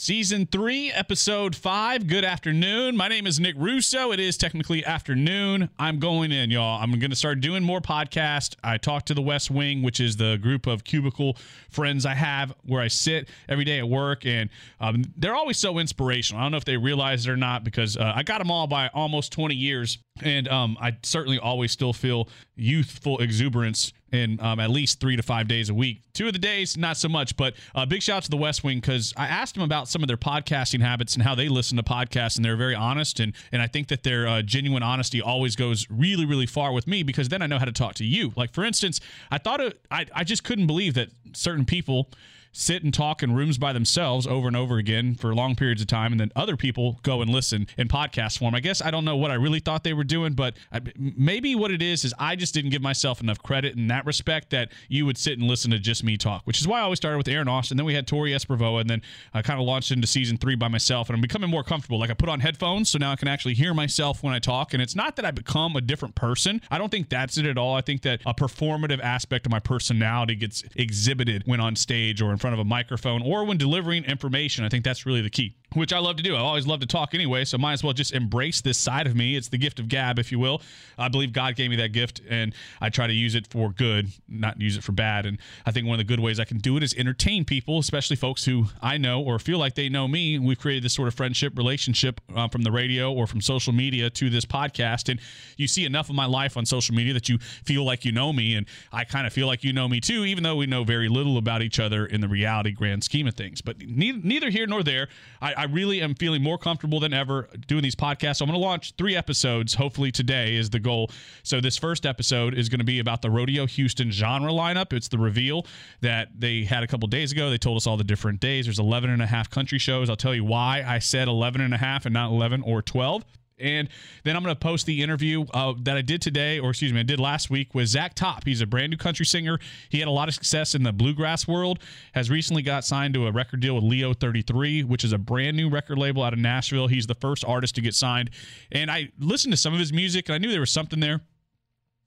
Season three, episode five. Good afternoon. My name is Nick Russo. It is technically afternoon. I'm going in, y'all. I'm going to start doing more podcasts. I talk to the West Wing, which is the group of cubicle friends I have where I sit every day at work, and um, they're always so inspirational. I don't know if they realize it or not because uh, I got them all by almost 20 years, and um, I certainly always still feel youthful exuberance in um, at least three to five days a week. Two of the days, not so much, but uh, big shout out to the West Wing because I asked them about some of their podcasting habits and how they listen to podcasts, and they're very honest. And and I think that their uh, genuine honesty always goes really, really far with me because then I know how to talk to you. Like for instance, I thought it, I I just couldn't believe that certain people sit and talk in rooms by themselves over and over again for long periods of time, and then other people go and listen in podcast form. I guess I don't know what I really thought they were doing, but I, maybe what it is is I just didn't give myself enough credit in that respect that you would sit and listen to just me talk, which is why I always started with Aaron Austin. Then we had Tori Esprovoa, and then I kind of launched into season three by myself, and I'm becoming more comfortable. Like I put on headphones, so now I can actually hear myself when I talk, and it's not that I become a different person. I don't think that's it at all. I think that a performative aspect of my personality gets exhibited when on stage or in front of a microphone or when delivering information. I think that's really the key, which I love to do. I always love to talk anyway, so might as well just embrace this side of me. It's the gift of gab, if you will. I believe God gave me that gift, and I try to use it for good, not use it for bad. And I think one of the good ways I can do it is entertain people, especially folks who I know or feel like they know me. We've created this sort of friendship relationship uh, from the radio or from social media to this podcast, and you see enough of my life on social media that you feel like you know me, and I kind of feel like you know me too, even though we know very little about each other in the reality grand scheme of things. But neither, neither here nor there. I, I, really am feeling more comfortable than ever doing these podcasts. So I'm going to launch three episodes. Hopefully today is the goal. So this first episode is going to be about the Rodeo Houston genre lineup. It's the reveal that they had a couple days ago. They told us all the different days. There's 11 and a half country shows. I'll tell you why I said 11 and a half and not 11 or 12. And then I'm going to post the interview uh, that I did today, or excuse me, I did last week with Zach Top. He's a brand new country singer. He had a lot of success in the bluegrass world, has recently got signed to a record deal with Leo 33, which is a brand new record label out of Nashville. He's the first artist to get signed. And I listened to some of his music, and I knew there was something there.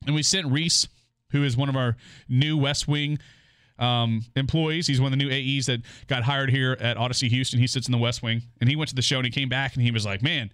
And we sent Reese, who is one of our new West Wing um, employees. He's one of the new AEs that got hired here at Audacy Houston. He sits in the West Wing, and he went to the show and he came back and he was like, "Man,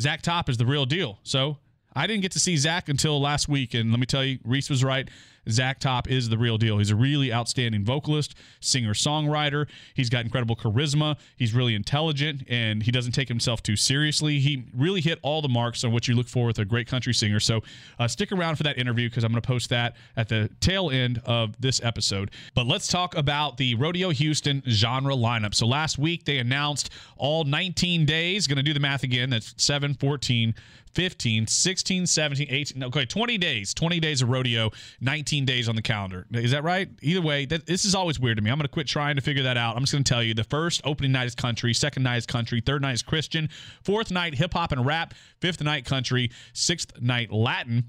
Zach Top is the real deal." So I didn't get to see Zach until last week, and let me tell you, Reese was right. Zach Top is the real deal. He's a really outstanding vocalist, singer songwriter. He's got incredible charisma. He's really intelligent, and he doesn't take himself too seriously. He really hit all the marks on what you look for with a great country singer. So uh, stick around for that interview because I'm going to post that at the tail end of this episode. But let's talk about the Rodeo Houston genre lineup. So last week they announced all 19 days. Going to do the math again. That's 7, 14, 15, 16, 17, 18, okay, 20 days, 20 days of rodeo, 19 days on the calendar. Is that right? Either way, that, this is always weird to me. I'm going to quit trying to figure that out. I'm just going to tell you the first opening night is country, second night is country, third night is Christian, fourth night hip hop and rap, fifth night country, sixth night Latin,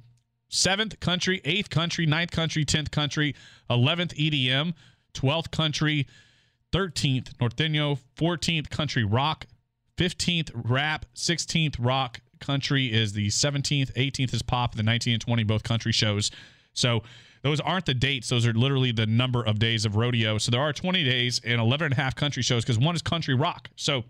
seventh country, eighth country, ninth country, 10th country, 11th EDM, 12th country, 13th Norteño, 14th country rock, 15th rap, 16th rock, country is the 17th, 18th is pop, the 19 and 20 both country shows. So those aren't the dates. Those are literally the number of days of rodeo. So there are 20 days and 11 and a half country shows because one is country rock. So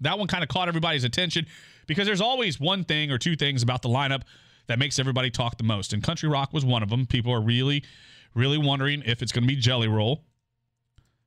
that one kind of caught everybody's attention because there's always one thing or two things about the lineup that makes everybody talk the most. And country rock was one of them. People are really, really wondering if it's going to be Jelly Roll.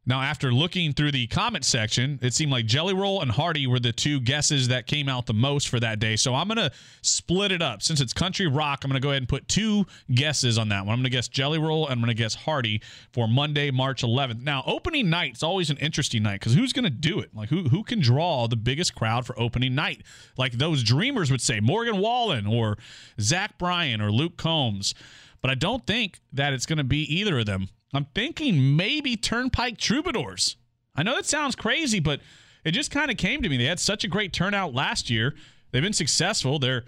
Now, after looking through the comment section, it seemed like Jelly Roll and Hardy were the two guesses that came out the most for that day. So I'm going to split it up. Since it's country rock, I'm going to go ahead and put two guesses on that one. I'm going to guess Jelly Roll and I'm going to guess Hardy for Monday, March 11th. Now, opening night's always an interesting night because who's going to do it? Like, who, who can draw the biggest crowd for opening night? Like those dreamers would say, Morgan Wallen or Zach Bryan or Luke Combs. But I don't think that it's going to be either of them. I'm thinking maybe Turnpike Troubadours. I know that sounds crazy, but it just kind of came to me. They had such a great turnout last year. They've been successful. They're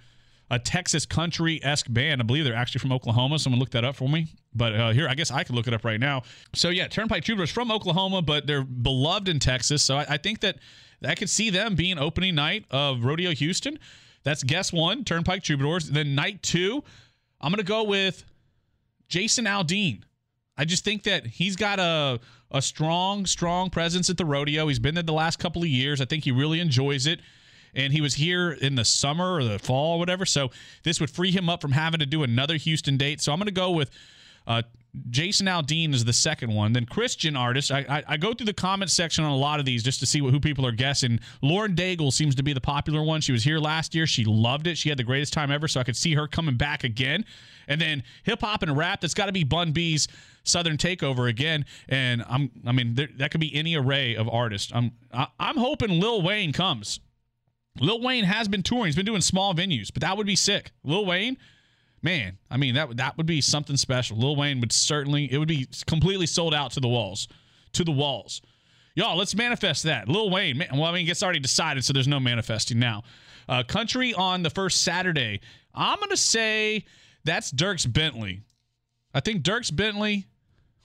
a Texas country esque band. I believe they're actually from Oklahoma. Someone look that up for me. But uh, here, I guess I could look it up right now. So yeah, Turnpike Troubadours from Oklahoma, but they're beloved in Texas. So I, I think that I could see them being opening night of Rodeo Houston. That's guess one, Turnpike Troubadours. Then night two, I'm gonna go with Jason Aldean. I just think that he's got a a strong, strong presence at the rodeo. He's been there the last couple of years. I think he really enjoys it. And he was here in the summer or the fall or whatever. So this would free him up from having to do another Houston date. So I'm going to go with uh, Jason Aldean is the second one. Then Christian artists. I, I, I, go through the comment section on a lot of these just to see what, who people are guessing. Lauren Daigle seems to be the popular one. She was here last year. She loved it. She had the greatest time ever. So I could see her coming back again. And then hip hop and rap. That's got to be Bun B's Southern Takeover again. And I'm I mean there, that could be any array of artists. I'm I, I'm hoping Lil Wayne comes. Lil Wayne has been touring. He's been doing small venues, but that would be sick. Lil Wayne man, I mean that that would be something special. Lil Wayne would certainly it would be completely sold out to the walls, to the walls. Y'all, let's manifest that. Lil Wayne, man, well, I mean, it's already decided, so there's no manifesting now. Uh, country on the first Saturday. I'm gonna say that's Dierks Bentley. I think Dierks Bentley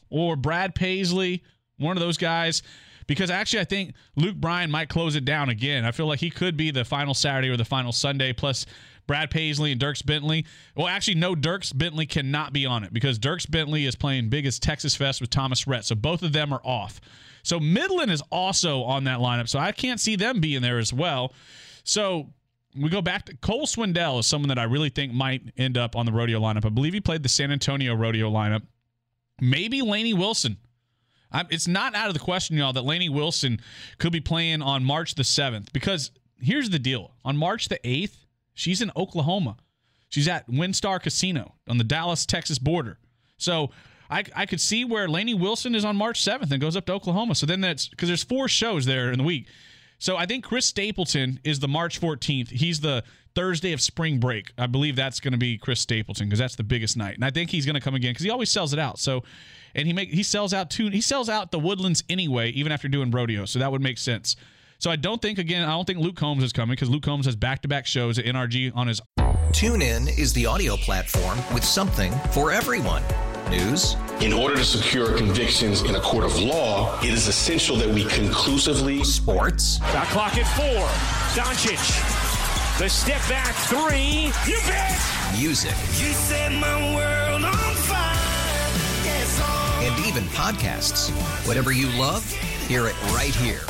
or Brad Paisley, one of those guys. Because actually, I think Luke Bryan might close it down again. I feel like he could be the final Saturday or the final Sunday. Plus, Brad Paisley and Dierks Bentley. Well, actually, no, Dierks Bentley cannot be on it because Dierks Bentley is playing biggest Texas Fest with Thomas Rhett. So both of them are off. So Midland is also on that lineup. So I can't see them being there as well. So we go back to Cole Swindell is someone that I really think might end up on the rodeo lineup. I believe he played the San Antonio rodeo lineup. Maybe Lainey Wilson. I'm, it's not out of the question, y'all, that Lainey Wilson could be playing on March the 7th because here's the deal. On March the 8th, she's in Oklahoma. She's at WinStar Casino on the Dallas Texas border. So I, I could see where Lainey Wilson is on March 7th and goes up to Oklahoma. So then that's because there's four shows there in the week. So I think Chris Stapleton is the March 14th. He's the Thursday of spring break. I believe that's going to be Chris Stapleton because that's the biggest night, and I think he's going to come again because he always sells it out. So, and he make he sells out too. He sells out the Woodlands anyway, even after doing rodeo. So that would make sense. So I don't think again. I don't think Luke Combs is coming because Luke Combs has back to back shows at NRG on his. Tune in is the audio platform with something for everyone. News. In order to secure convictions in a court of law, it is essential that we conclusively. Sports. Got clock at four. Doncic. The step back three. You bet. Music. You set my world on fire. Yes. And even podcasts. Whatever you love, hear it right here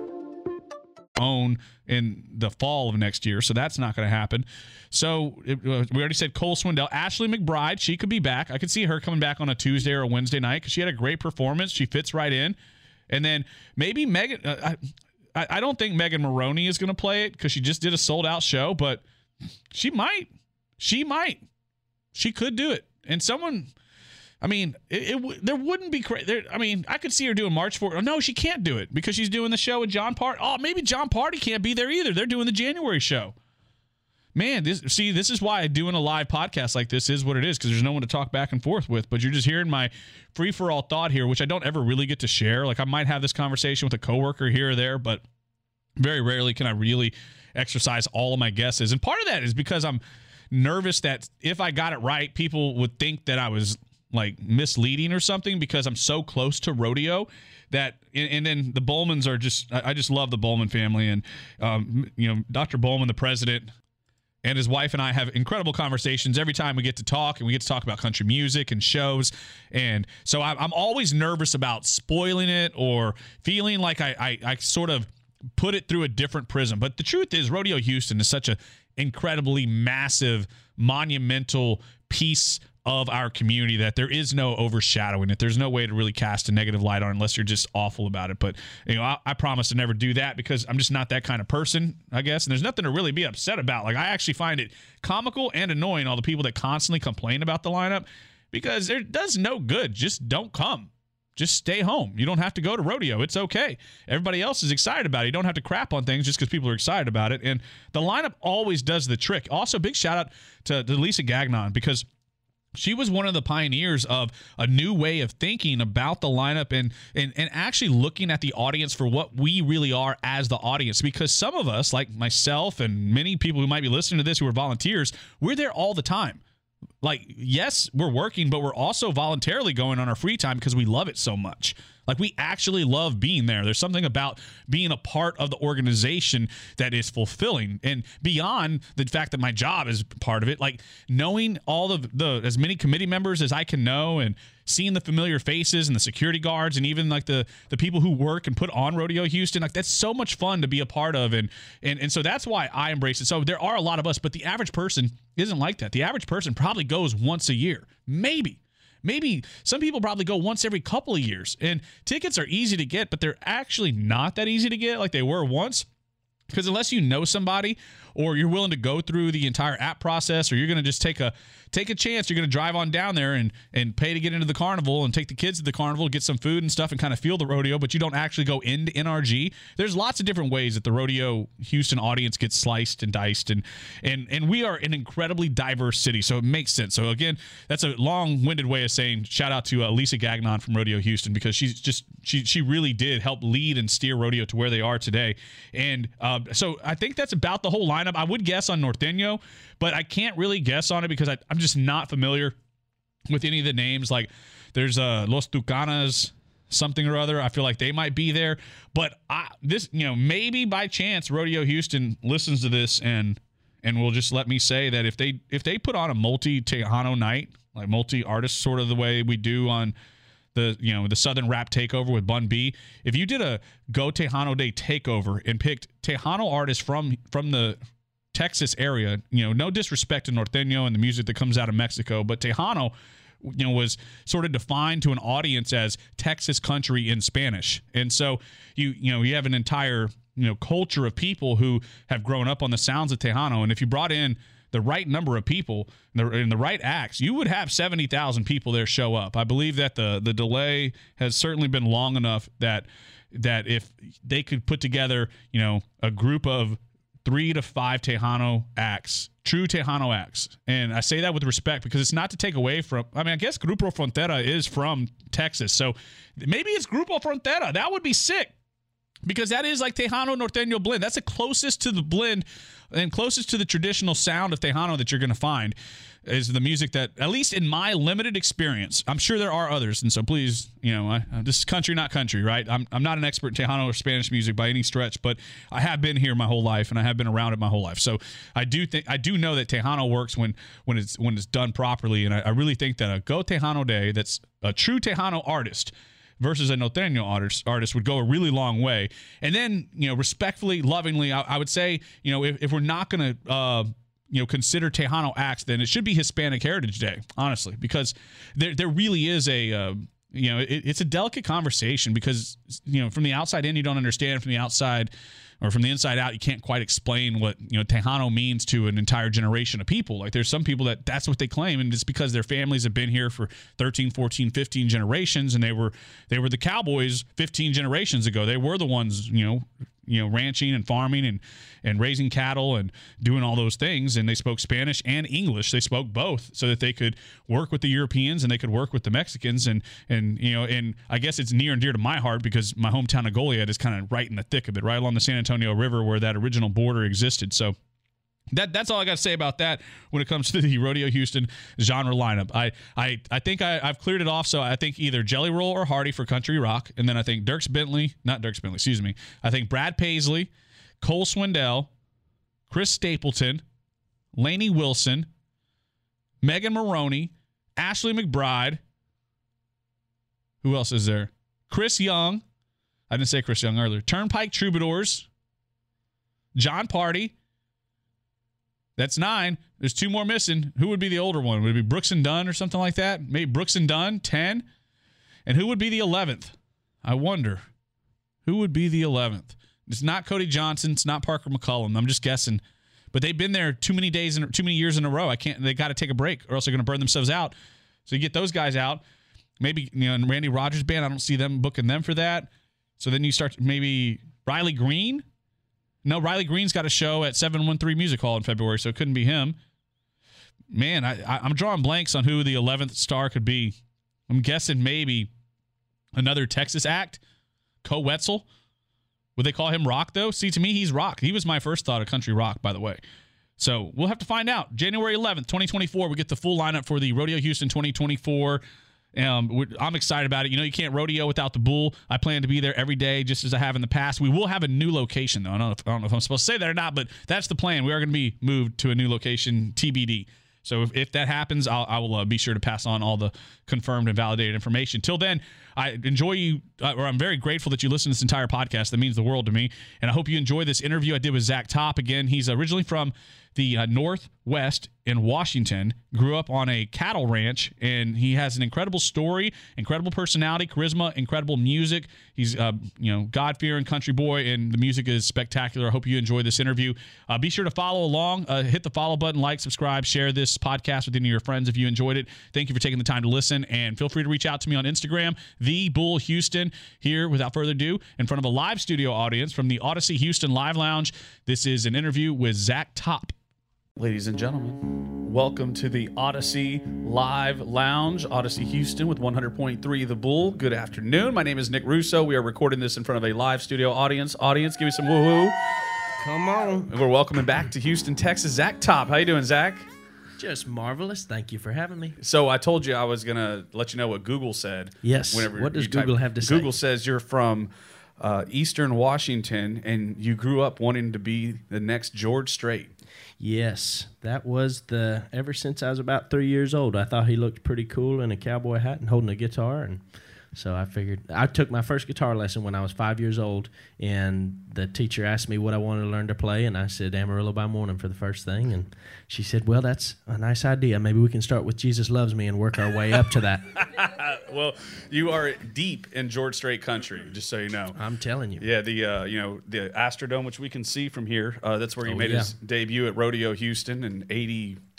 own in the fall of next year, so that's not going to happen. So it, uh, we already said Cole Swindell, Ashley McBryde, she could be back. I could see her coming back on a Tuesday or a Wednesday night because she had a great performance. She fits right in, and then maybe Megan. Uh, I, I don't think Megan Moroney is going to play it because she just did a sold out show, but she might. She might. She could do it, and someone I mean, it, it there wouldn't be crazy. I mean, I could see her doing March 4th. Oh, no, she can't do it because she's doing the show with Jon Pardi. Oh, maybe Jon Pardi can't be there either. They're doing the January show. Man, this see, this is why doing a live podcast like this is what it is because there's no one to talk back and forth with. But you're just hearing my free for all thought here, which I don't ever really get to share. Like I might have this conversation with a coworker here or there, but very rarely can I really exercise all of my guesses. And part of that is because I'm nervous that if I got it right, people would think that I was like misleading or something because I'm so close to rodeo that and, and then the Bolemans are just I, I just love the Boleman family and um, you know Dr. Boleman the president and his wife and I have incredible conversations every time we get to talk, and we get to talk about country music and shows. And so I'm, always nervous about spoiling it or feeling like I, I, I sort of put it through a different prism. But the truth is, Rodeo Houston is such a incredibly massive, monumental piece of our community that there is no overshadowing it. There's no way to really cast a negative light on unless you're just awful about it. But you know, I, I, promise to never do that because I'm just not that kind of person, I guess. And there's nothing to really be upset about. Like I actually find it comical and annoying all the people that constantly complain about the lineup because it does no good. Just don't come. Just stay home. You don't have to go to rodeo. It's okay. Everybody else is excited about it. You don't have to crap on things just because people are excited about it. And the lineup always does the trick. Also, big shout out to, to Lisa Gagnon because – she was one of the pioneers of a new way of thinking about the lineup and, and and actually looking at the audience for what we really are as the audience. Because some of us like myself and many people who might be listening to this who are volunteers we're there all the time. Like yes we're working but we're also voluntarily going on our free time because we love it so much like we actually love being there. There's something about being a part of the organization that is fulfilling and beyond the fact that my job is part of it, like knowing all of the as many committee members as I can know and seeing the familiar faces and the security guards and even like the the people who work and put on Rodeo Houston, like that's so much fun to be a part of and and and so that's why I embrace it. So there are a lot of us, but the average person isn't like that. The average person probably goes once a year, maybe maybe some people probably go once every couple of years. And tickets are easy to get, but they're actually not that easy to get like they were once. Because unless you know somebody or you're willing to go through the entire app process or you're going to just take a take a chance. You're going to drive on down there and and pay to get into the carnival and take the kids to the carnival, get some food and stuff, and kind of feel the rodeo. But you don't actually go into NRG. There's lots of different ways that the rodeo Houston audience gets sliced and diced, and and and we are an incredibly diverse city, so it makes sense. So again, that's a long-winded way of saying shout out to uh, Lisa Gagnon from Rodeo Houston because she's just she she really did help lead and steer rodeo to where they are today. And uh, so I think that's about the whole lineup. I would guess on Norteño, but I can't really guess on it because I, I'm just not familiar with any of the names. Like there's uh, Los Tucanes, something or other. I feel like they might be there, but I this you know maybe by chance Rodeo Houston listens to this and and will just let me say that if they if they put on a multi Tejano night, like multi artist sort of the way we do on the you know the Southern Rap Takeover with Bun B. If you did a Go Tejano Day takeover and picked Tejano artists from from the Texas area, you know, no disrespect to Norteño and the music that comes out of Mexico, but Tejano, you know, was sort of defined to an audience as Texas country in Spanish. And so you, you know, you have an entire, you know, culture of people who have grown up on the sounds of Tejano. And if you brought in the right number of people in the right acts, you would have 70,000 people there show up. I believe that the the delay has certainly been long enough that that if they could put together, you know, a group of three to five Tejano acts, true Tejano acts. And I say that with respect because it's not to take away from, I mean, I guess Grupo Frontera is from Texas. So maybe it's Grupo Frontera. That would be sick because that is like Tejano Norteño blend. That's the closest to the blend and closest to the traditional sound of Tejano that you're going to find is the music that, at least in my limited experience, I'm sure there are others. And so please, you know, I, this is country, not country, right? I'm, I'm not an expert in Tejano or Spanish music by any stretch, but I have been here my whole life and I have been around it my whole life. So I do think, I do know that Tejano works when, when it's, when it's done properly. And I, I really think that a Go Tejano Day that's a true Tejano artist versus a norteño artist, artist would go a really long way. And then, you know, respectfully, lovingly, I, I would say, you know, if, if we're not going to, uh, you know, consider Tejano acts, then it should be Hispanic Heritage Day, honestly, because there there really is a uh, you know it, it's a delicate conversation because you know from the outside in you don't understand, from the outside or from the inside out, you can't quite explain what you know Tejano means to an entire generation of people. Like there's some people that that's what they claim, and it's because their families have been here for 13, 14, 15 generations, and they were they were the cowboys 15 generations ago. They were the ones you know you know ranching and farming and and raising cattle and doing all those things. And they spoke spanish and english. They spoke both so that they could work with the europeans and they could work with the mexicans. And and you know and i guess it's near and dear to my heart because my hometown of goliad is kind of right in the thick of it right along the san antonio river where that original border existed. So that that's all I got to say about that when it comes to the Rodeo Houston genre lineup. I I I think I, I've cleared it off. So I think either Jelly Roll or Hardy for country rock, and then I think Dierks Bentley, not Dierks Bentley, excuse me. I think Brad Paisley, Cole Swindell, Chris Stapleton, Lainey Wilson, Megan Moroney, Ashley McBryde. Who else is there? Chris Young. I didn't say Chris Young earlier. Turnpike Troubadours. Jon Pardi. That's nine. There's two more missing. Who would be the older one? Would it be Brooks and Dunn or something like that? Maybe Brooks and Dunn, 10. And who would be the 11th? I wonder. Who would be the 11th? It's not Cody Johnson. It's not Parker McCollum. I'm just guessing. But they've been there too many days and too many years in a row. I can't. They got to take a break, or else they're going to burn themselves out. So you get those guys out. Maybe you know, in Randy Rogers band. I don't see them booking them for that. So then you start maybe Riley Green. No, Riley Green's got a show at 713 Music Hall in February, so it couldn't be him. Man, I, I, I'm drawing blanks on who the 11th star could be. I'm guessing maybe another Texas act, Koe Wetzel. Would they call him rock though? See, to me, he's rock. He was my first thought of country rock, by the way. So we'll have to find out. January 11th, 2024, we get the full lineup for the Rodeo Houston 2024. Um, I'm excited about it. You know, you can't rodeo without the bull. I plan to be there every day, just as I have in the past. We will have a new location, though. I don't know if, I don't know if I'm supposed to say that or not, but that's the plan. We are going to be moved to a new location, TBD. So if, if that happens, I'll, I will uh, be sure to pass on all the confirmed and validated information. Till then, I enjoy you, uh, or I'm very grateful that you listen to this entire podcast. That means the world to me. And I hope you enjoy this interview I did with Zach Top. Again, he's originally from the uh, Northwest in Washington, grew up on a cattle ranch, and he has an incredible story, incredible personality, charisma, incredible music. He's, uh, you know, God fearing country boy, and the music is spectacular. I hope you enjoy this interview. Uh, be sure to follow along, uh, hit the follow button, like, subscribe, share this podcast with any of your friends if you enjoyed it. Thank you for taking the time to listen, and feel free to reach out to me on Instagram, the Bull Houston. Here, without further ado, in front of a live studio audience from the Audacy Houston Live Lounge. This is an interview with Zach Top. Ladies and gentlemen, welcome to the Audacy Live Lounge, Audacy Houston with 100.3 The Bull. Good afternoon. My name is Nick Russo. We are recording this in front of a live studio audience. Audience, give me some woohoo. Come on. And we're welcoming back to Houston, Texas, Zach Top. How you doing, Zach? Just marvelous. Thank you for having me. So I told you I was gonna let you know what Google said. Yes. What does you type- Google have to say? Google says you're from uh, Eastern Washington and you grew up wanting to be the next George Strait. Yes, that was the. Ever since I was about three years old, I thought he looked pretty cool in a cowboy hat and holding a guitar, and so I figured I took my first guitar lesson when I was five years old, and the teacher asked me what I wanted to learn to play, and I said Amarillo by Morning for the first thing, and she said, "Well, that's a nice idea. Maybe we can start with Jesus Loves Me and work our way up to that." Well, you are deep in George Strait country, just so you know. I'm telling you. Yeah, the uh, you know the Astrodome, which we can see from here. Uh, that's where he Oh, made yeah. his debut at Rodeo Houston in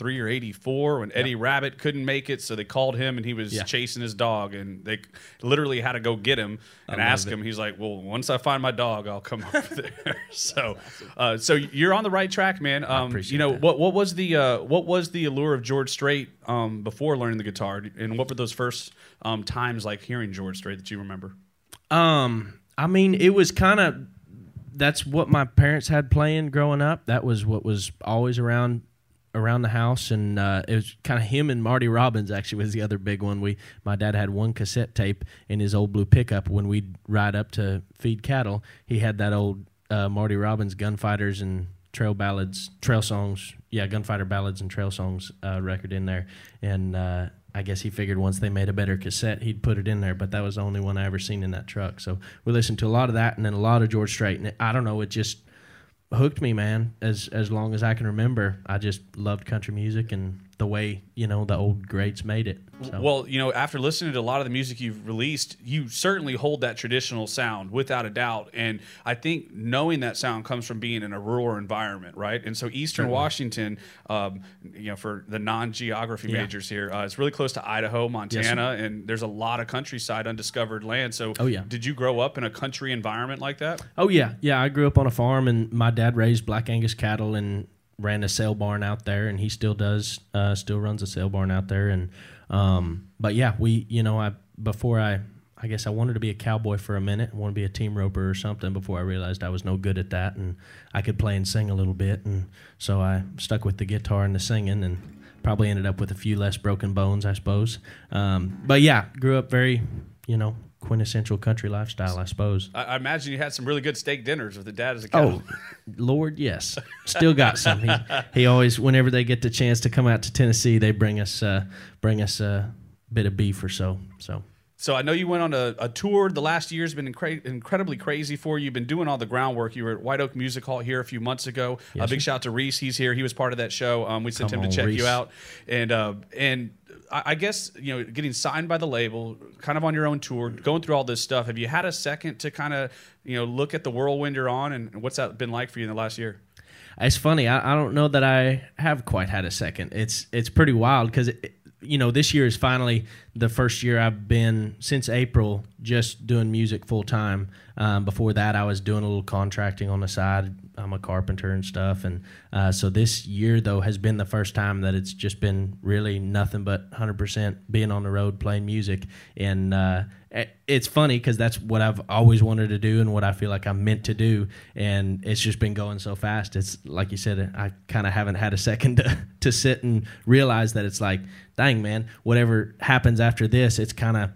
'83 or '84 when Eddie Rabbitt couldn't make it, so they called him and he was Yeah. chasing his dog, and they literally had to go get him and ask it. him. He's like, "Well, once I find my dog, I'll come over there." so, uh, so you're on the right track, man. Um, you know that. what? What was the uh, what was the allure of George Strait um, before learning the guitar, and what were those first um, times like hearing George Strait that you remember? Um, I mean, it was kind of that's what my parents had playing growing up. That was what was always around around the house, and uh, it was kind of him and Marty Robbins. Actually, was the other big one. We my dad had one cassette tape in his old blue pickup when we'd ride up to feed cattle. He had that old uh, Marty Robbins gunfighters and trail ballads, trail songs. Yeah, gunfighter ballads and trail songs uh, record in there, and. Uh, I guess he figured once they made a better cassette, he'd put it in there. But that was the only one I ever seen in that truck. So we listened to a lot of that, and then a lot of George Strait. And I don't know, it just hooked me, man. As as long as I can remember, I just loved country music and the way you know the old greats made it. So. Well, you know, after listening to a lot of the music you've released, you certainly hold that traditional sound without a doubt. And I think knowing that sound comes from being in a rural environment, right? And so Eastern Washington, um, you know, for the non-geography Yeah. majors here, uh, it's really close to Idaho, Montana, and there's a lot of countryside, undiscovered land. So, Oh, yeah. did you grow up in a country environment like that? Oh yeah, yeah. I grew up on a farm, and my dad raised Black Angus cattle and ran a sale barn out there, and he still does, uh, still runs a sale barn out there. And um, but yeah, we, you know, I before I, I guess I wanted to be a cowboy for a minute. I wanted to be a team roper or something before I realized I was no good at that, and I could play and sing a little bit, and so I stuck with the guitar and the singing, and probably ended up with a few less broken bones, I suppose. Um, but yeah, grew up very, you know, quintessential country lifestyle, I suppose. I, I imagine you had some really good steak dinners with the dad as a cow. Oh, Lord, yes. Still got some. He, he always, whenever they get the chance to come out to Tennessee, they bring us uh, bring us a bit of beef or so. So So I know you went on a, a tour. The last year's been incre- incredibly crazy for you. You've been doing all the groundwork. You were at White Oak Music Hall here a few months ago. a big shout out to Reese. He's here. He was part of that show. Um, we sent Come him to on, check Reese. you out, and uh, and I, guess you know getting signed by the label, kind of on your own tour, going through all this stuff. Have you had a second to kind of you know look at the whirlwind you're on, and what's that been like for you in the last year? It's funny. I, I don't know that I have quite had a second. It's it's pretty wild because you know this year is finally the first year I've been since April just doing music full time. Um, before that, I was doing a little contracting on the side. I'm a carpenter and stuff, and uh, so this year though has been the first time that it's just been really nothing but 100% being on the road playing music. And uh, Eh, it's funny because that's what I've always wanted to do and what I feel like I'm meant to do, and it's just been going so fast. It's like you said, I kind of haven't had a second to, to sit and realize that it's like, dang man, whatever happens after this, it's kind of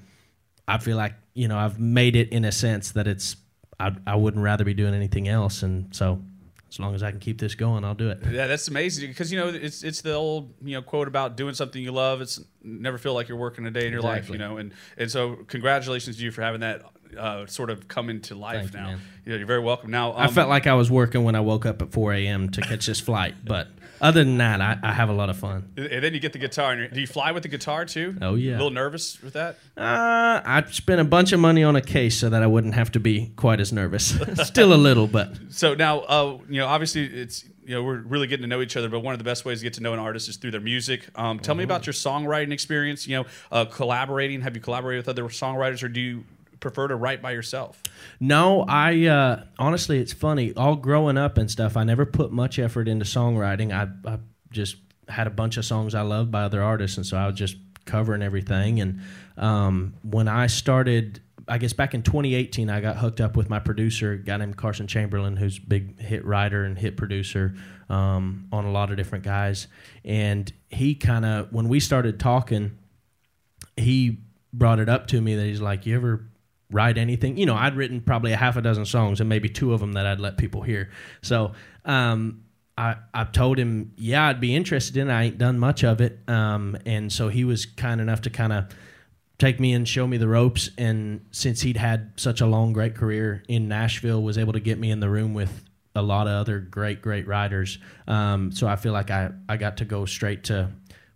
I feel like you know I've made it in a sense that it's I, I wouldn't rather be doing anything else, and so as long as I can keep this going, I'll do it. Yeah, that's amazing because you know it's it's the old you know quote about doing something you love. It's never feel like you're working a day in your life, you know. And and so congratulations to you for having that uh, sort of come into life Thank now. You know, you're very welcome. Now I um, felt like I was working when I woke up at 4 a.m. to catch this flight, but other than that, I, I have a lot of fun. and then you get the guitar. And you're- do you fly with the guitar too? Oh, yeah. A little nervous with that? Uh, I spent a bunch of money on a case so that I wouldn't have to be quite as nervous. Still a little, but So now, uh, you know, obviously it's you know we're really getting to know each other, but one of the best ways to get to know an artist is through their music. Um, tell me Mm-hmm. about your songwriting experience. You know, uh, collaborating. Have you collaborated with other songwriters, or do you prefer to write by yourself? No, I uh, honestly, it's funny. All growing up and stuff, I never put much effort into songwriting. I, I just had a bunch of songs I loved by other artists, and so I was just covering everything. And um, when I started, I guess back in 2018, I got hooked up with my producer, a guy named Carson Chamberlain, who's a big hit writer and hit producer um, on a lot of different guys. And he kind of, when we started talking, he brought it up to me that he's like, "You ever write anything?" You know, I'd written probably a half a dozen songs and maybe two of them that I'd let people hear. So um, I I told him, "Yeah, I'd be interested in. it. I ain't done much of it." Um, and so he was kind enough to kind of take me and show me the ropes. And since he'd had such a long, great career in Nashville, was able to get me in the room with a lot of other great, great writers. Um, so I feel like I, I got to go straight to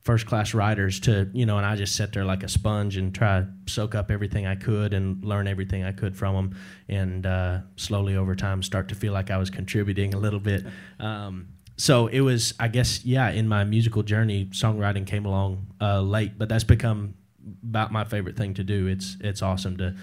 first class writers to, you know, and I just sat there like a sponge and try to soak up everything I could and learn everything I could from them. And uh, slowly over time start to feel like I was contributing a little bit. Um, so it was, I guess, yeah, in my musical journey, songwriting came along uh, late, but that's become about my favorite thing to do. It's it's awesome to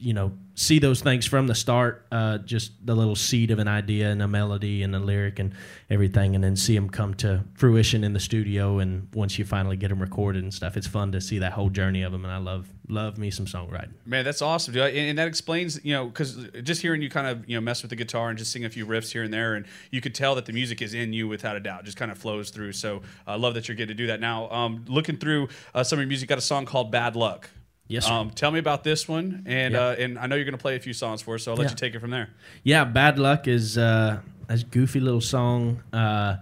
you know see those things from the start uh, just the little seed of an idea and a melody and a lyric and everything and then see them come to fruition in the studio and once you finally get them recorded and stuff it's fun to see that whole journey of them and i love love me some songwriting Man, that's awesome, dude. And, and that explains, you know, because just hearing you kind of, you know, mess with the guitar and just sing a few riffs here and there, and you could tell that the music is in you without a doubt. Just kind of flows through. So I love that you're getting to do that now. Um, looking through uh, some of your music, got a song called "Bad Luck." Yes, sir. Um, tell me about this one, and Yeah. uh, and I know you're going to play a few songs for us, so I'll let Yeah. you take it from there. yeah bad luck is uh a goofy little song uh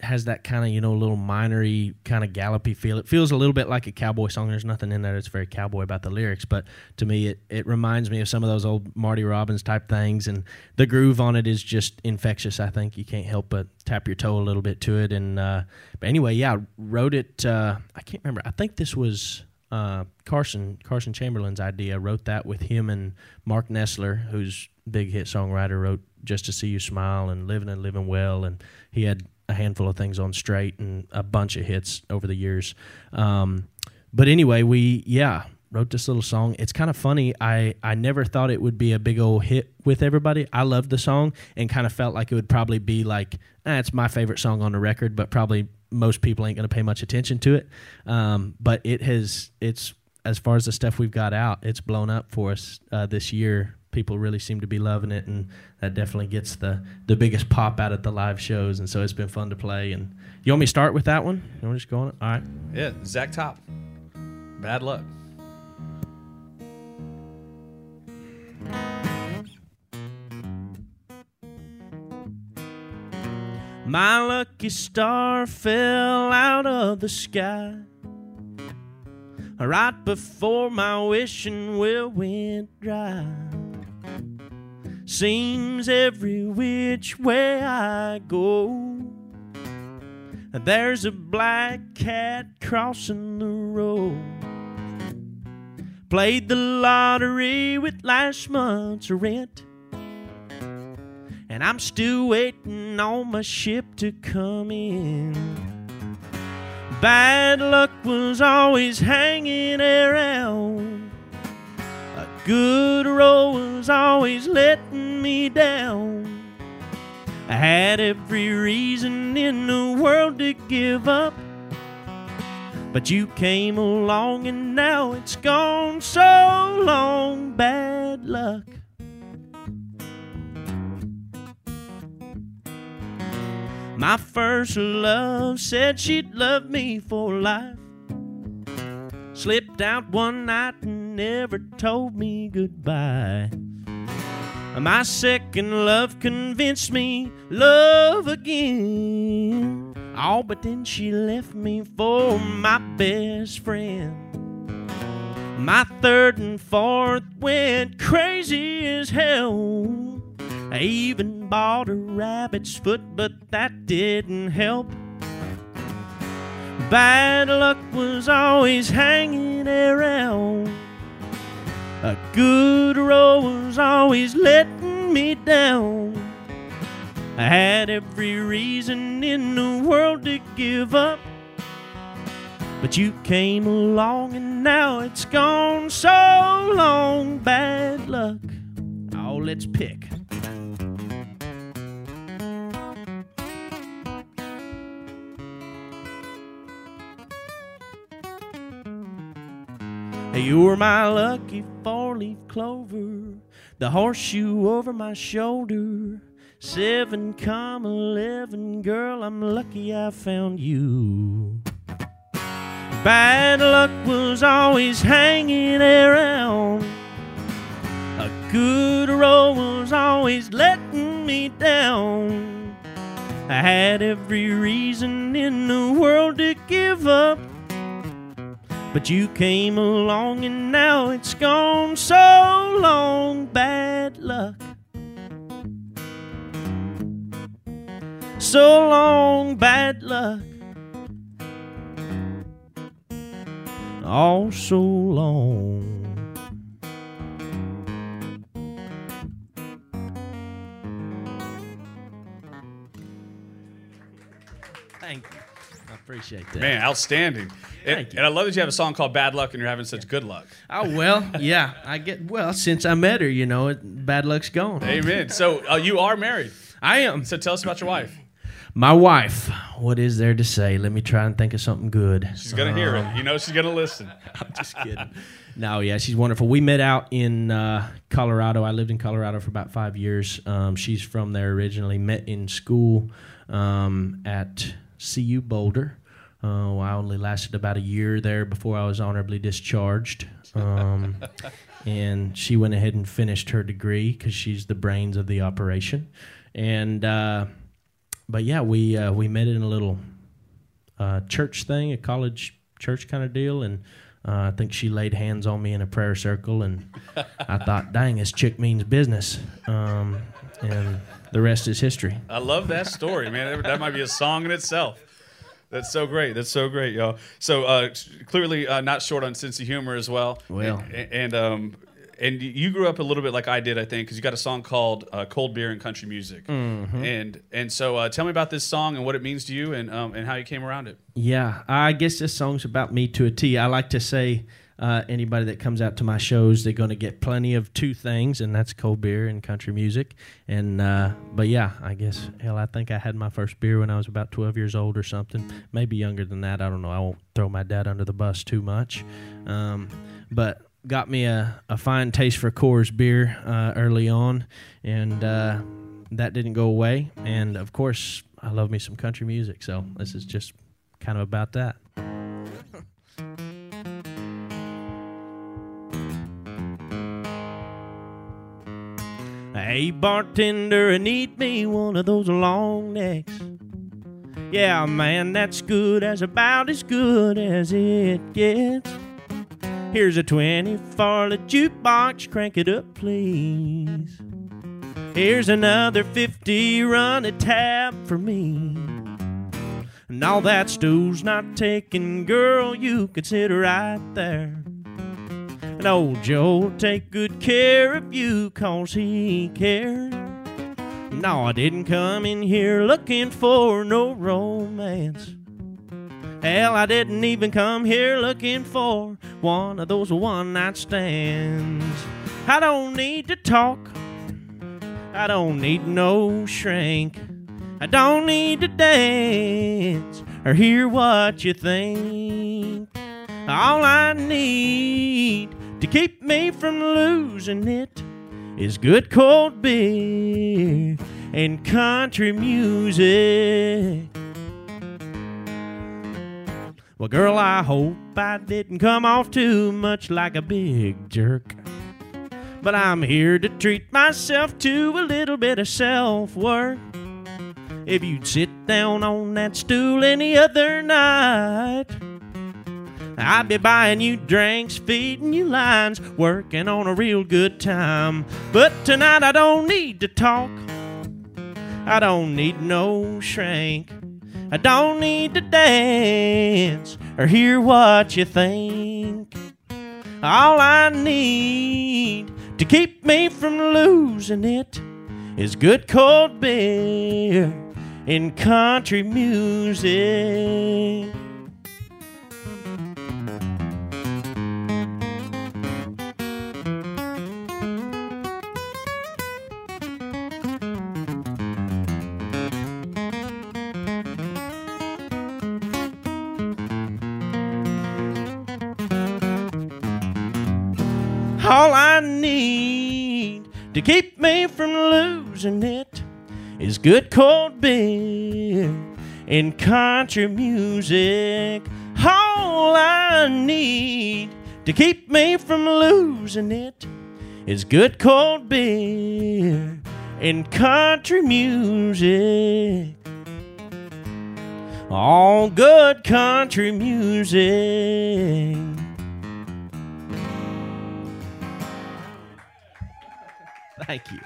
has that kind of you know little minery kind of gallopy feel it feels a little bit like a cowboy song there's nothing in there that's very cowboy about the lyrics but to me it, it reminds me of some of those old marty robbins type things and the groove on it is just infectious i think you can't help but tap your toe a little bit to it and uh but anyway yeah wrote it uh i can't remember i think this was uh, Carson Carson Chamberlain's idea. Wrote that with him and Mark Nesler, who's big hit songwriter. Wrote "Just to See You Smile" and "Living and Living Well," and he had a handful of things on Strait and a bunch of hits over the years. Um, but anyway, we yeah wrote this little song. It's kind of funny. I I never thought it would be a big old hit with everybody. I loved the song and kind of felt like it would probably be like eh, it's my favorite song on the record, but probably most people ain't going to pay much attention to it. Um, but it has it's as far as the stuff we've got out, it's blown up for us uh, this year. People really seem to be loving it, and that definitely gets the the biggest pop out at the live shows. And so it's been fun to play. And you want me to start with that one? You want to just go on it? All right. Yeah, Zach Top. Bad luck. My lucky star fell out of the sky right before my wishing well went dry. Seems every which way I go, there's a black cat crossing the road. Played the lottery with last month's rent. And I'm still waiting on my ship to come in. Bad luck was always hanging around. A good roll was always letting me down. I had every reason in the world to give up. But you came along and now it's gone so long. Bad luck. My first love said she'd love me for life. Slipped out one night and never told me goodbye. My second love convinced me love again. Oh, but then she left me for my best friend. My third and fourth went crazy as hell. I even bought a rabbit's foot, but that didn't help. Bad luck was always hanging around. A good roll was always letting me down. I had every reason in the world to give up. But you came along and now it's gone so long. Bad luck. Oh, let's pick. You were my lucky four leaf clover, the horseshoe over my shoulder. Seven comma eleven, girl, I'm lucky I found you. Bad luck was always hanging around. A good roll was always letting me down. I had every reason in the world to give up. But you came along and now it's gone so long. Bad luck. So long, bad luck. All so long. Appreciate that. Man, outstanding. And, you. and I love that you have a song called Bad Luck and you're having such good luck. Oh well, yeah. I get well since I met her. You know, it, bad luck's gone. Amen. So uh, you are married. I am. So tell us about your wife. My wife. What is there to say? Let me try and think of something good. She's going to hear it. You know she's going to listen. I'm just kidding. no, yeah, she's wonderful. We met out in uh, Colorado. I lived in Colorado for about five years. Um, she's from there originally. Met in school um, at CU Boulder. Uh, I only lasted about a year there before I was honorably discharged. Um, and she went ahead and finished her degree because she's the brains of the operation. And uh, but yeah, we uh, we met in a little uh, church thing, a college church kind of deal, and uh, I think she laid hands on me in a prayer circle, and I thought, dang, this chick means business, um, and the rest is history. I love that story, man. That might be a song in itself. That's so great. That's so great, y'all. So uh, clearly, uh, not short on sense of humor as well. Well. and, and um, and you grew up a little bit like I did, I think, because you got a song called uh, "Cold Beer and Country Music," Mm-hmm. and and so uh, tell me about this song and what it means to you, and um, and how you came around it. Yeah, I guess this song's about me to a T. I like to say uh, anybody that comes out to my shows, they're going to get plenty of two things, and that's cold beer and country music. And uh, but yeah, I guess hell, I think I had my first beer when I was about twelve years old or something, maybe younger than that. I don't know. I won't throw my dad under the bus too much, um, but got me a, a fine taste for Coors beer uh, early on, and uh, that didn't go away. And of course, I love me some country music, so this is just kind of about that. Hey bartender, I need me one of those long necks. Yeah, man, that's good as about as good as it gets. Here's a 20 for the jukebox, crank it up, please. Here's another 50, run a tab for me. And all that stew's not taken, girl, you can sit right there. And old Joe take good care of you, cause he cares. No, I didn't come in here looking for no romance. Hell, I didn't even come here looking for one of those one night stands. I don't need to talk. I don't need no shrink. I don't need to dance or hear what you think. All I need to keep me from losing it is good cold beer and country music. Well, girl, I hope I didn't come off too much like a big jerk. But I'm here to treat myself to a little bit of self work. If you'd sit down on that stool any other night, I'd be buying you drinks, feeding you lines, working on a real good time. But tonight I don't need to talk. I don't need no shrink. I don't need to dance or hear what you think. All I need to keep me from losing it is good cold beer and country music. All I need to keep me from losing it is good cold beer and country music. All I need to keep me from losing it is good cold beer and country music. All good country music. Thank you.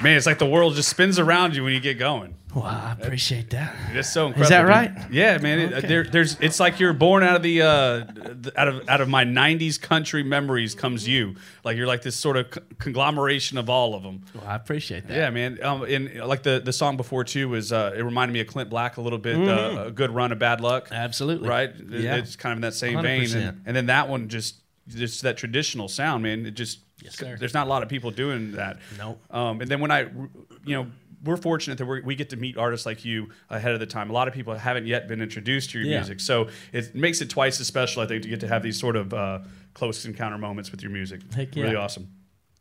Man, it's like the world just spins around you when you get going. Well, I appreciate that. It's so incredible. Is that dude. right? Yeah, man. It, Okay. there, there's. It's like you're born out of the, uh, the- out of out of my '90s country memories comes you. Like you're like this sort of conglomeration of all of them. Well, I appreciate that. Yeah, man. Um, and like the the song before too was uh, it reminded me of Clint Black a little bit. Uh, a good run of bad luck. Mm-hmm. Absolutely. Right. Yeah. It's kind of in that same vein. 100%. And, and then that one just just that traditional sound, man. It just Yes, sir. there's not a lot of people doing that. Nope. Um, and then when I, you know. We're fortunate that we're, we get to meet artists like you ahead of the time. A lot of people haven't yet been introduced to your Yeah. music, so it makes it twice as special, I think, to get to have these sort of uh, close encounter moments with your music. Heck yeah. Really awesome.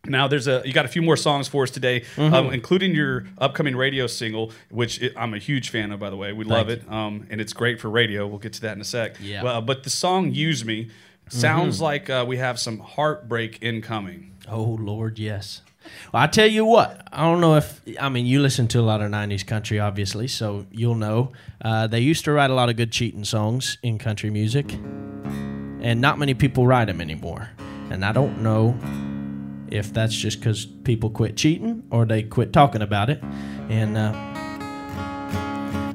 Now there's a you got a few more songs for us today, Mm-hmm. um, including your upcoming radio single, which it, I'm a huge fan of, by the way. We love it, um, and it's great for radio. We'll get to that in a sec. Yeah. Well, but the song "Use Me" sounds like uh, we have some heartbreak incoming. Oh Lord, yes. Well, I tell you what, I don't know if I mean you listen to a lot of '90s country, obviously, so you'll know. Uh, they used to write a lot of good cheating songs in country music, and not many people write them anymore. And I don't know if that's just because people quit cheating or they quit talking about it. And uh,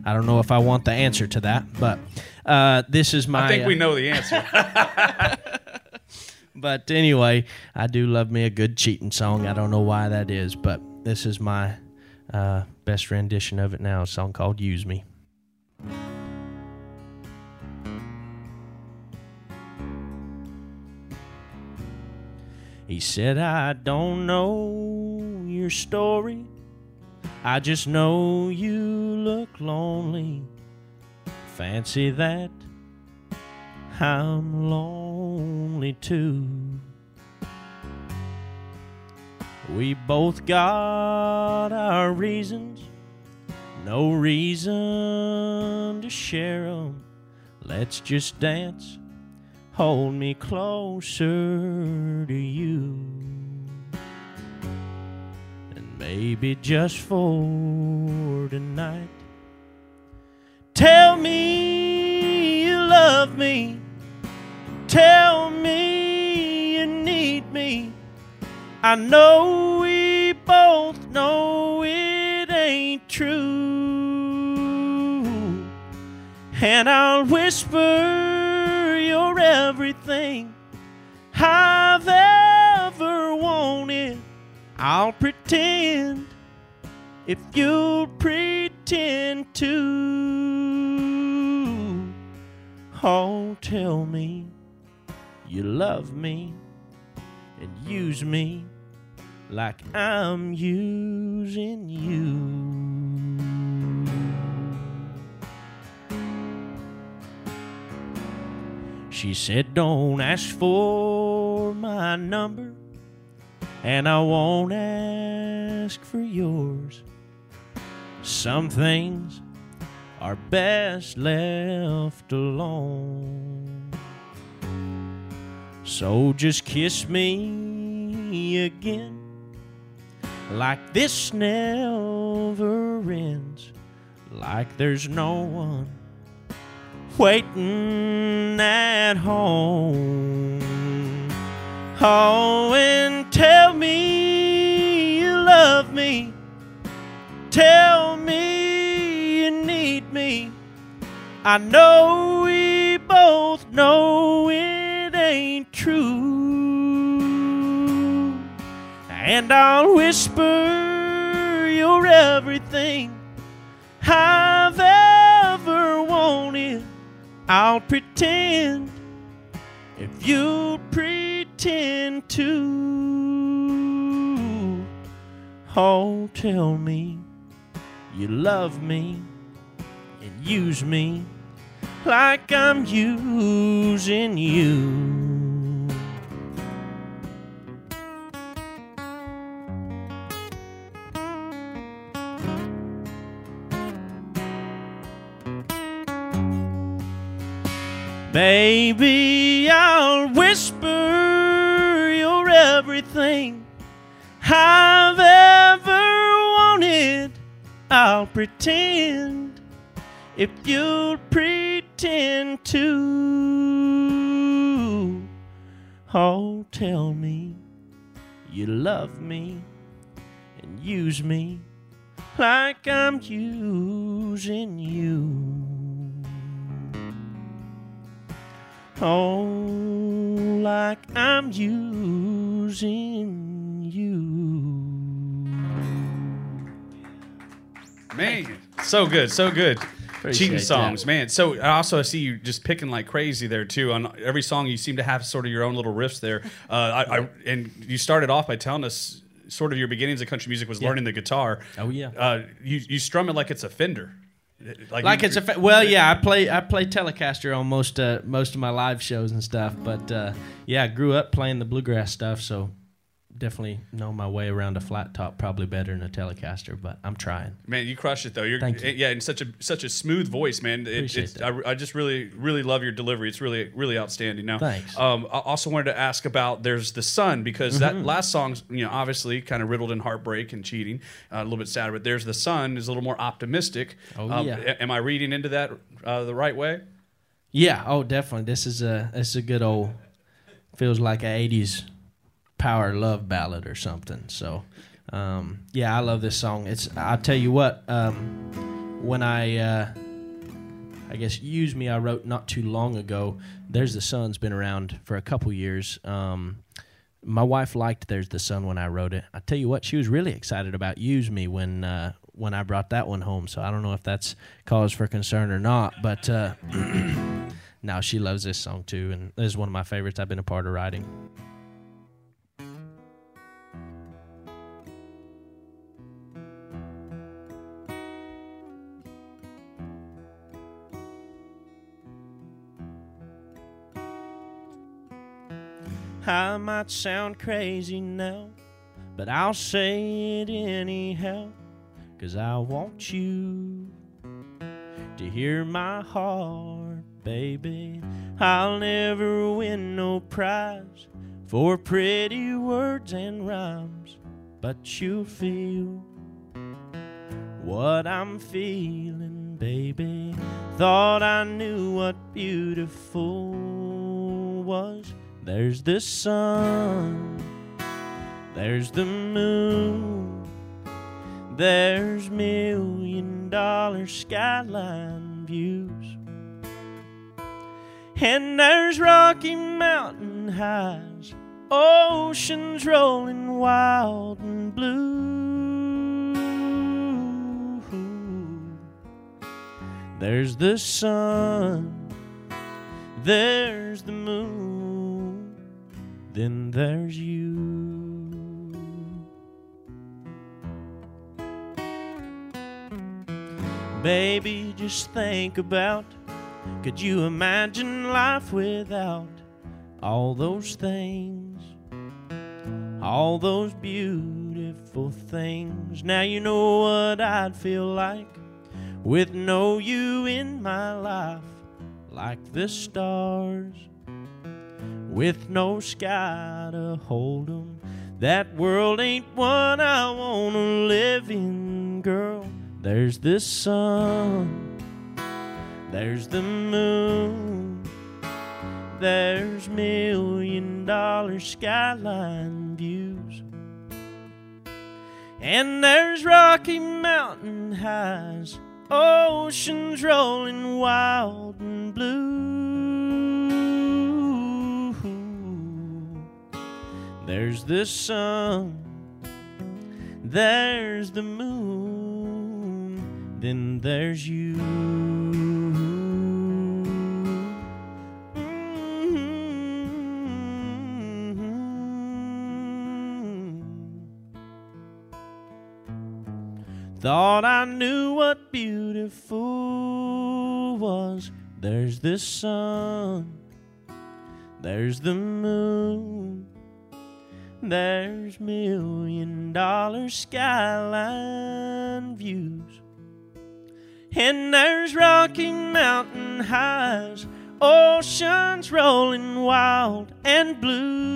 I don't know if I want the answer to that, but uh, this is my. I think we uh, know the answer. but anyway, I do love me a good cheating song. I don't know why that is, but this is my uh, best rendition of it now. A song called "Use Me." He said, I don't know your story. I just know you look lonely. Fancy that I'm lonely too. We both got our reasons, no reason to share 'em. Let's just dance, hold me closer to you. And maybe just for tonight, tell me you love me. Tell me you need me. I know we both know it ain't true. And I'll whisper you're everything I've ever wanted. I'll pretend if you'll pretend to. Oh, tell me you love me and use me like I'm using you. She said, Don't ask for my number, and I won't ask for yours. Some things are best left alone. So just kiss me again, like this never ends, like there's no one waiting at home. Oh, and tell me you love me. Tell me me. I know we both know it ain't true. And I'll whisper you're everything I've ever wanted. I'll pretend if you pretend to. Oh, tell me you love me use me like I'm using you. Baby, I'll whisper you're everything I've ever wanted. I'll pretend if you'll pretend to. Oh, tell me you love me and use me like I'm using you. Oh, like I'm using you. Man, so good, so good. Cheating that. songs, man. So also I also see you just picking like crazy there too. On every song, you seem to have sort of your own little riffs there. Uh, I, I and you started off by telling us sort of your beginnings of country music was learning the guitar. Oh, yeah. Uh, you you strum it like it's a Fender. like you- it's a fa- well, yeah. I play I play Telecaster on most uh, most of my live shows and stuff. But uh, yeah, I grew up playing the bluegrass stuff, so definitely know my way around a flat top probably better than a Telecaster. But I'm trying. Man, you crush it though. You're Thank you. yeah, in such a such a smooth voice, man. It, Appreciate it's, that. I, I just really really love your delivery. It's really really outstanding. Now, Thanks. Um, I also wanted to ask about there's the sun because that Mm-hmm. last song's you know obviously kind of riddled in heartbreak and cheating, uh, a little bit sadder. But there's the sun is a little more optimistic. Oh, Um, yeah. a- Am I reading into that uh, the right way? Yeah. Oh, definitely. This is a this is a good old feels like a '80s power love ballad or something. So, um, yeah, I love this song. It's I'll tell you what. Um, when I uh, I guess use me, I wrote not too long ago. There's the Sun's been around for a couple years. Um, my wife liked There's the Sun when I wrote it. I tell you what, she was really excited about Use Me when uh, when I brought that one home. So I don't know if that's cause for concern or not, but uh, now she loves this song too, and this is one of my favorites. I've been a part of writing. I might sound crazy now, but I'll say it anyhow, 'cause I want you to hear my heart, baby. I'll never win no prize for pretty words and rhymes, but you'll feel what I'm feeling, baby. Thought I knew what beautiful was. There's the sun, there's the moon, there's million dollar skyline views, and there's Rocky Mountain highs, oceans rolling wild and blue. There's the sun, there's the moon, then there's you. Baby, just think about could you imagine life without all those things? All those beautiful things. Now you know what I'd feel like with no you in my life, like the stars, with no sky to hold 'em. That world ain't one I wanna live in, girl. There's the sun, there's the moon, there's million dollar skyline views. And there's Rocky Mountain highs, oceans rolling wild and blue. There's the sun, there's the moon, then there's you. Mm-hmm. Thought I knew what beautiful was. There's the sun, there's the moon, there's million dollar skyline views, and there's Rocky Mountain highs, oceans rolling wild and blue.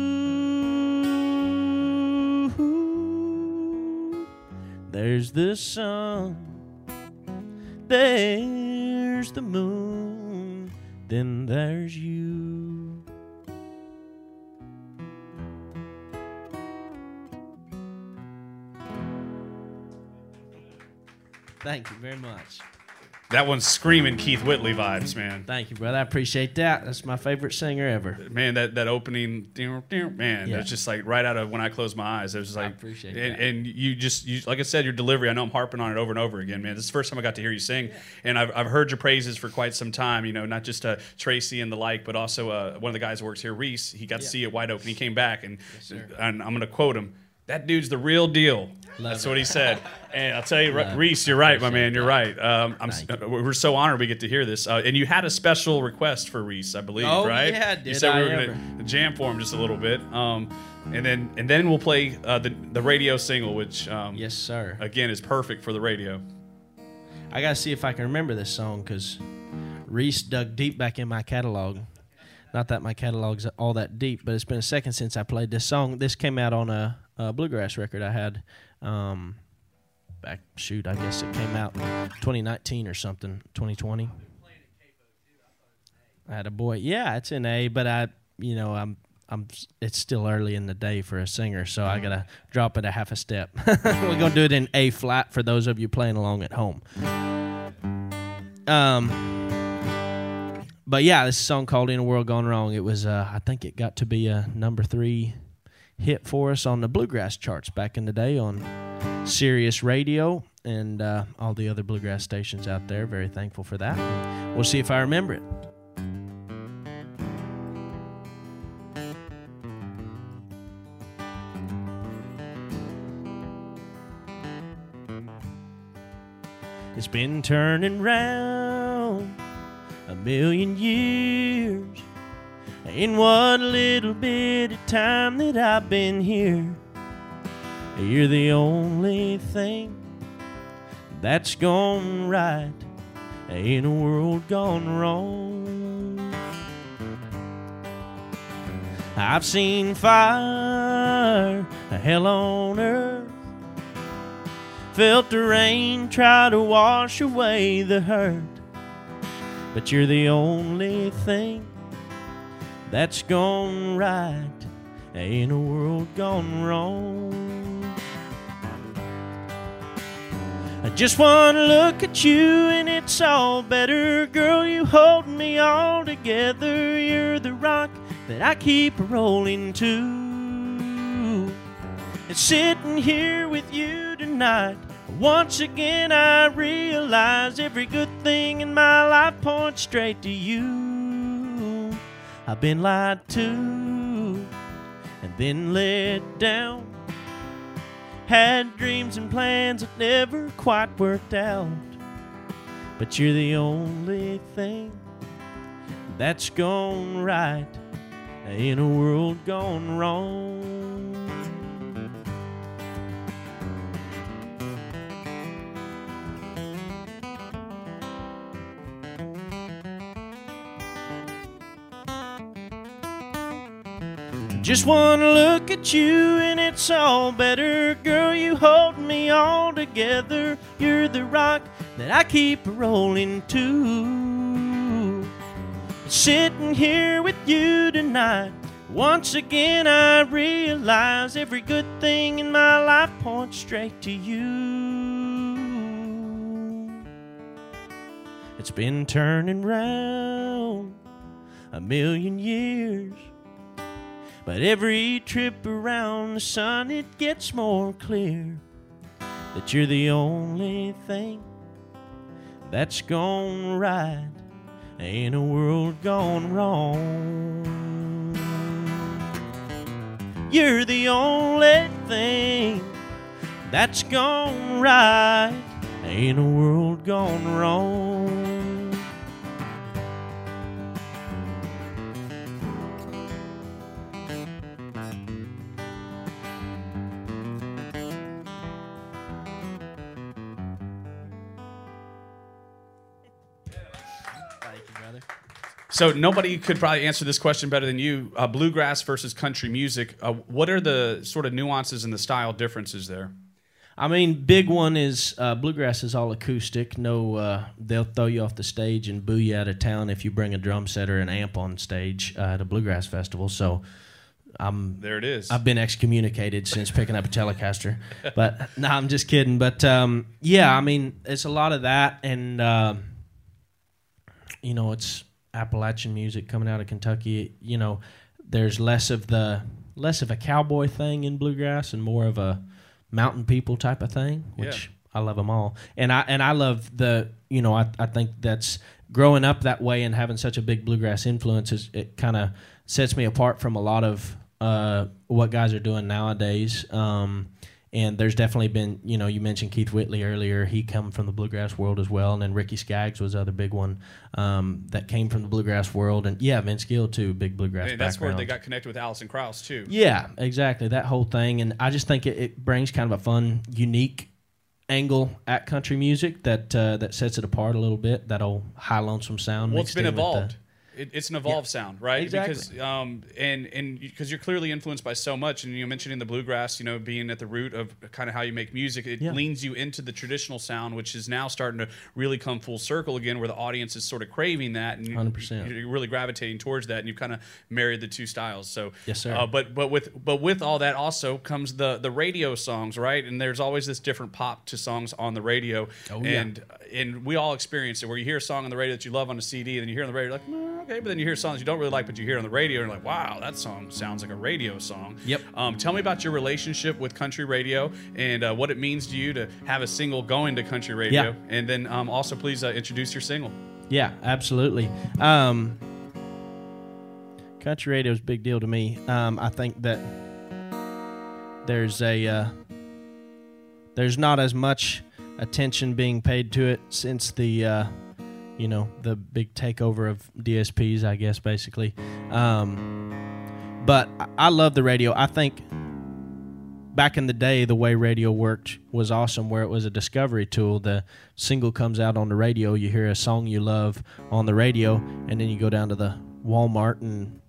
There's the sun, there's the moon, then there's you. Thank you very much. That one's screaming Keith Whitley vibes, man. Thank you, brother. I appreciate that. That's my favorite singer ever. Man, that that opening, man, Yeah. it's just like right out of when I close my eyes. It was like, I appreciate and, and you just, you, like I said, your delivery. I know I'm harping on it over and over again, man. This is the first time I got to hear you sing, and I've, I've heard your praises for quite some time. You know, not just uh, Tracy and the like, but also uh, one of the guys who works here, Reese. He got to see you at White Oak, and he came back, and and I'm gonna quote him. That dude's the real deal. That's what he said. And I'll tell you, Reese, you're right, my man. You're right. Um, we're so honored we get to hear this. Uh, and you had a special request for Reese, I believe, Oh, right? yeah, you did said we were going to jam for him just a little bit. Um, and then and then we'll play uh, the the radio single, which um, Yes, sir. again is perfect for the radio. I gotta see if I can remember this song because Reese dug deep back in my catalog. Not that my catalog's all that deep, but it's been a second since I played this song. This came out on a, a bluegrass record I had um, back. Shoot, I guess it came out in 2019 or something, 2020. I had a boy. Yeah, it's in A, but I, you know, I'm. I'm. It's still early in the day for a singer, so I gotta drop it a half a step. We're gonna do it in A flat for those of you playing along at home. Um, but yeah, this song called "In a World Gone Wrong." It was, uh, I think, it got to be a number three hit for us on the bluegrass charts back in the day on Sirius Radio and uh, all the other bluegrass stations out there. Very thankful for that. We'll see if I remember it. It's been turning round a million years. In what little bit time that I've been here. You're the only thing that's gone right in a world gone wrong. I've seen fire, hell on earth. Felt the rain try to wash away the hurt. But you're the only thing that's gone right in a world gone wrong. I just want to look at you and it's all better. Girl, you hold me all together. You're the rock that I keep rolling to. And sitting here with you tonight, once again I realize every good thing in my life points straight to you. I've been lied to then let down. Had dreams and plans that never quite worked out. But you're the only thing that's gone right in a world gone wrong. Just wanna look at you and it's all better. Girl, you hold me all together. You're the rock that I keep rolling to. Sitting here with you tonight. Once again, I realize every good thing in my life points straight to you. It's been turning round a million years. But every trip around the sun, it gets more clear that you're the only thing that's gone right in a world gone wrong. You're the only thing that's gone right in a world gone wrong. So nobody could probably answer this question better than you. Uh, bluegrass versus country music. Uh, what are the sort of nuances and the style differences there? I mean, big one is uh, bluegrass is all acoustic. No, uh, they'll throw you off the stage and boo you out of town if you bring a drum set or an amp on stage uh, at a bluegrass festival. So, I'm There it is. I've been excommunicated since picking up a Telecaster. But no, I'm just kidding. But um, yeah, I mean, it's a lot of that, and uh, you know, it's Appalachian music coming out of Kentucky. You know, there's less of the less of a cowboy thing in bluegrass and more of a mountain people type of thing, which I love them all. And I and I love the you know I I think that's growing up that way and having such a big bluegrass influence is it kind of sets me apart from a lot of uh, what guys are doing nowadays. Um, and there's definitely been, you know, you mentioned Keith Whitley earlier. He come from the bluegrass world as well, and then Ricky Skaggs was the other big one um, that came from the bluegrass world, and yeah, Vince Gill too, big bluegrass. and that's where they got connected with Alison Krauss too. Yeah, exactly. That whole thing. And I just think it, it brings kind of a fun, unique angle at country music that uh, that sets it apart a little bit. That old high lonesome sound. Well, it's been evolved. It, it's an evolved sound, right? Exactly. Because um, and and because you're clearly influenced by so much, and you mentioning the bluegrass, you know, being at the root of kind of how you make music, it Yeah. leans you into the traditional sound, which is now starting to really come full circle again, where the audience is sort of craving that, and you- 100%. you're really gravitating towards that, and you've kind of married the two styles. So Yes, sir. Uh, but but with but with all that also comes the the radio songs, right? And there's always this different pop to songs on the radio, Oh, yeah. and and we all experience it where you hear a song on the radio that you love on a CD, and then you hear on the radio, you're like, "Mm, okay, but then you hear songs you don't really like, but you hear on the radio, and you're like, wow, that song sounds like a radio song. Yep. Um, tell me about your relationship with country radio and uh, what it means to you to have a single going to country radio, Yeah. and then um, also please uh, introduce your single. Yeah, absolutely. Um, country radio is a big deal to me. Um, I think that there's a uh, there's not as much attention being paid to it since the uh, you know the big takeover of DSPs, I guess basically. Um, but I, love the radio. I think back in the day, the way radio worked was awesome, where it was a discovery tool. The single comes out on the radio, you hear a song you love on the radio, and then you go down to the Walmart and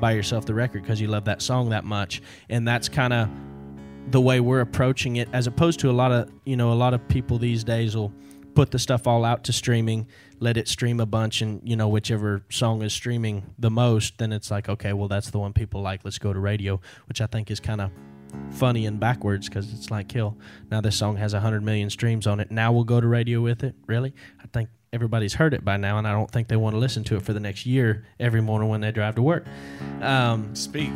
buy yourself the record because you love that song that much. And that's kind of the way we're approaching it, as opposed to a lot of you know a lot of people these days will put the stuff all out to streaming, let it stream a bunch, and you know whichever song is streaming the most, then it's like okay, well that's the one people like. Let's go to radio, which I think is kind of funny and backwards because it's like kill. Now this song has hundred million streams on it. Now we'll go to radio with it. Really? I think everybody's heard it by now, and I don't think they want to listen to it for the next year every morning when they drive to work. Um, Speak,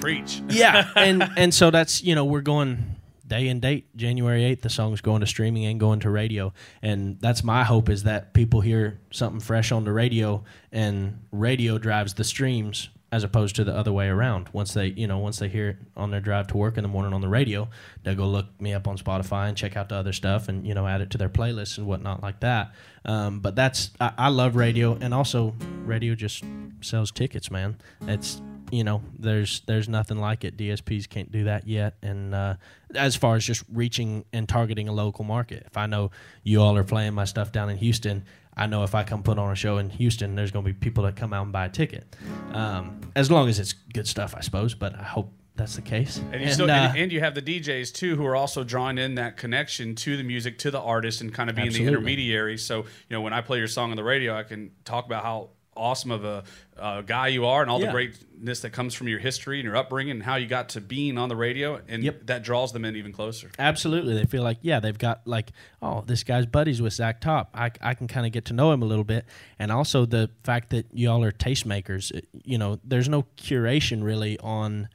preach. yeah, and and so that's you know we're going day and date January 8th the song's going to streaming and going to radio. And that's my hope is that people hear something fresh on the radio and radio drives the streams as opposed to the other way around. Once they you know once they hear it on their drive to work in the morning on the radio they'll go look me up on Spotify and check out the other stuff and you know add it to their playlists and whatnot like that. Um, but that's I, I love radio and also radio just sells tickets man. It's you know there's there's nothing like it dsps can't do that yet and uh, as far as just reaching and targeting a local market if i know you all are playing my stuff down in houston i know if i come put on a show in houston there's going to be people that come out and buy a ticket um, as long as it's good stuff i suppose but i hope that's the case And you, still, uh, and, and you have the DJs too, who are also drawing in that connection to the music, to the artist, and kind of being Absolutely. the intermediary. So, you know, when I play your song on the radio, I can talk about how awesome of a uh, guy you are, and all Yeah. the greatness that comes from your history and your upbringing, and how you got to being on the radio, and Yep. that draws them in even closer. Absolutely. They feel like, yeah, they've got like, oh, this guy's buddies with Zach Top. I, I can kind of get to know him a little bit. And also the fact that y'all are tastemakers. You know, there's no curation really on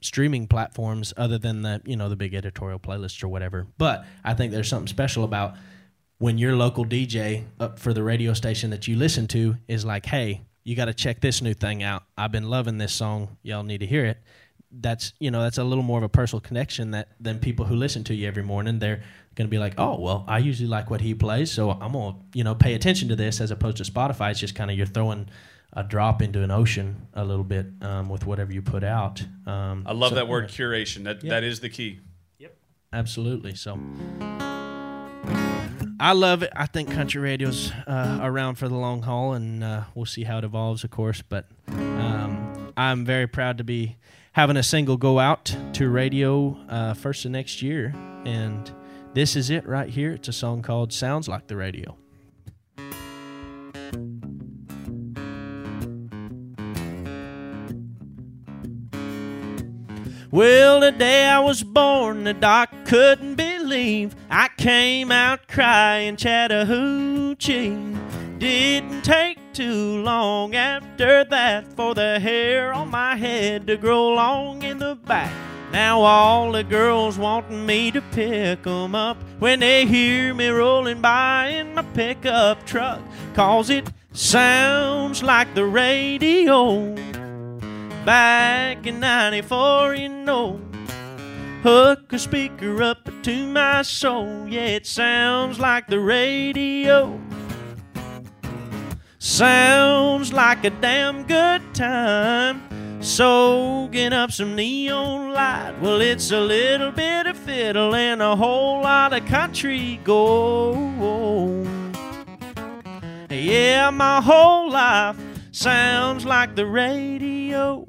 streaming platforms other than the, you know, the big editorial playlists or whatever. But I think there's something special about when your local DJ up for the radio station that you listen to is like, hey, you got to check this new thing out. I've been loving this song. Y'all need to hear it. That's you know that's a little more of a personal connection that than people who listen to you every morning. They're going to be like, oh well, I usually like what he plays, so I'm gonna you know pay attention to this as opposed to Spotify. It's just kind of you're throwing a drop into an ocean a little bit um, with whatever you put out. Um, I love so- that word curation. That that is the key. Yep, absolutely. So I love it. I think country radio's uh, around for the long haul, and uh, we'll see how it evolves, of course. But um, I'm very proud to be having a single go out to radio uh, first of next year, and this is it right here. It's a song called "Sounds Like the Radio." Well, the day I was born, the doc couldn't believe I came out crying Chattahoochee. Didn't take too long after that for the hair on my head to grow long in the back. Now all the girls wanting me to pick 'em up when they hear me rolling by in my pickup truck. Cause it sounds like the radio. Back in 94, you know. Hook a speaker up to my soul. Yeah, it sounds like the radio. Sounds like a damn good time. Soaking up some neon light. Well, it's a little bit of fiddle and a whole lot of country gold. Yeah, my whole life sounds like the radio.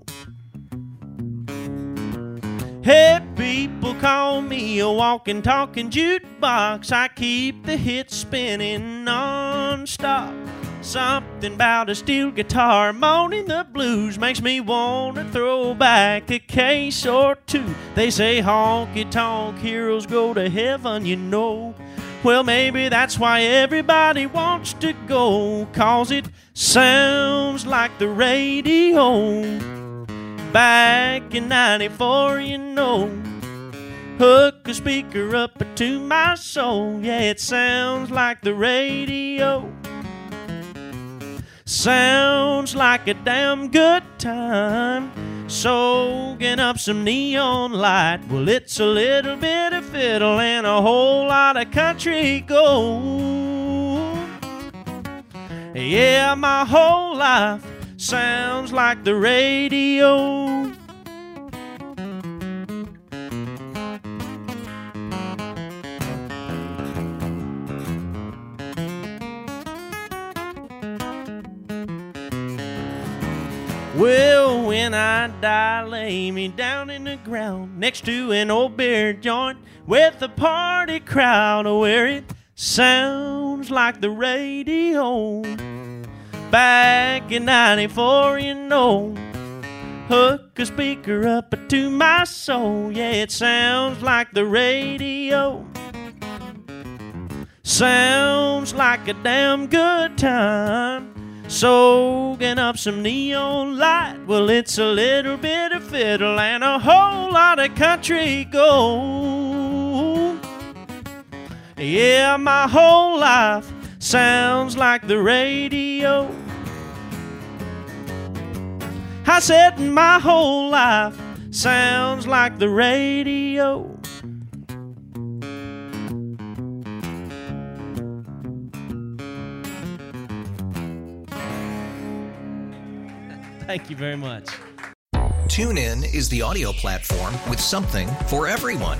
Hey, people call me a walking, talking jukebox. I keep the hits spinning non-stop. Something about a steel guitar moaning the blues makes me want to throw back a case or two. They say honky tonk heroes go to heaven, you know. Well, maybe that's why everybody wants to go, cause it sounds like the radio. Back in 94, you know. Hook a speaker up to my soul. Yeah, it sounds like the radio. Sounds like a damn good time. Soaking up some neon light. Well, it's a little bit of fiddle and a whole lot of country gold. Yeah, my whole life sounds like the radio. Well, when I die, lay me down in the ground next to an old beer joint with a party crowd where it sounds like the radio. Back in 94, you know, hook a speaker up to my soul. Yeah, it sounds like the radio. Sounds like a damn good time. Soaking up some neon light. Well, it's a little bit of fiddle and a whole lot of country gold. Yeah, my whole life sounds like the radio. I said my whole life sounds like the radio. Thank you very much. TuneIn is the audio platform with something for everyone.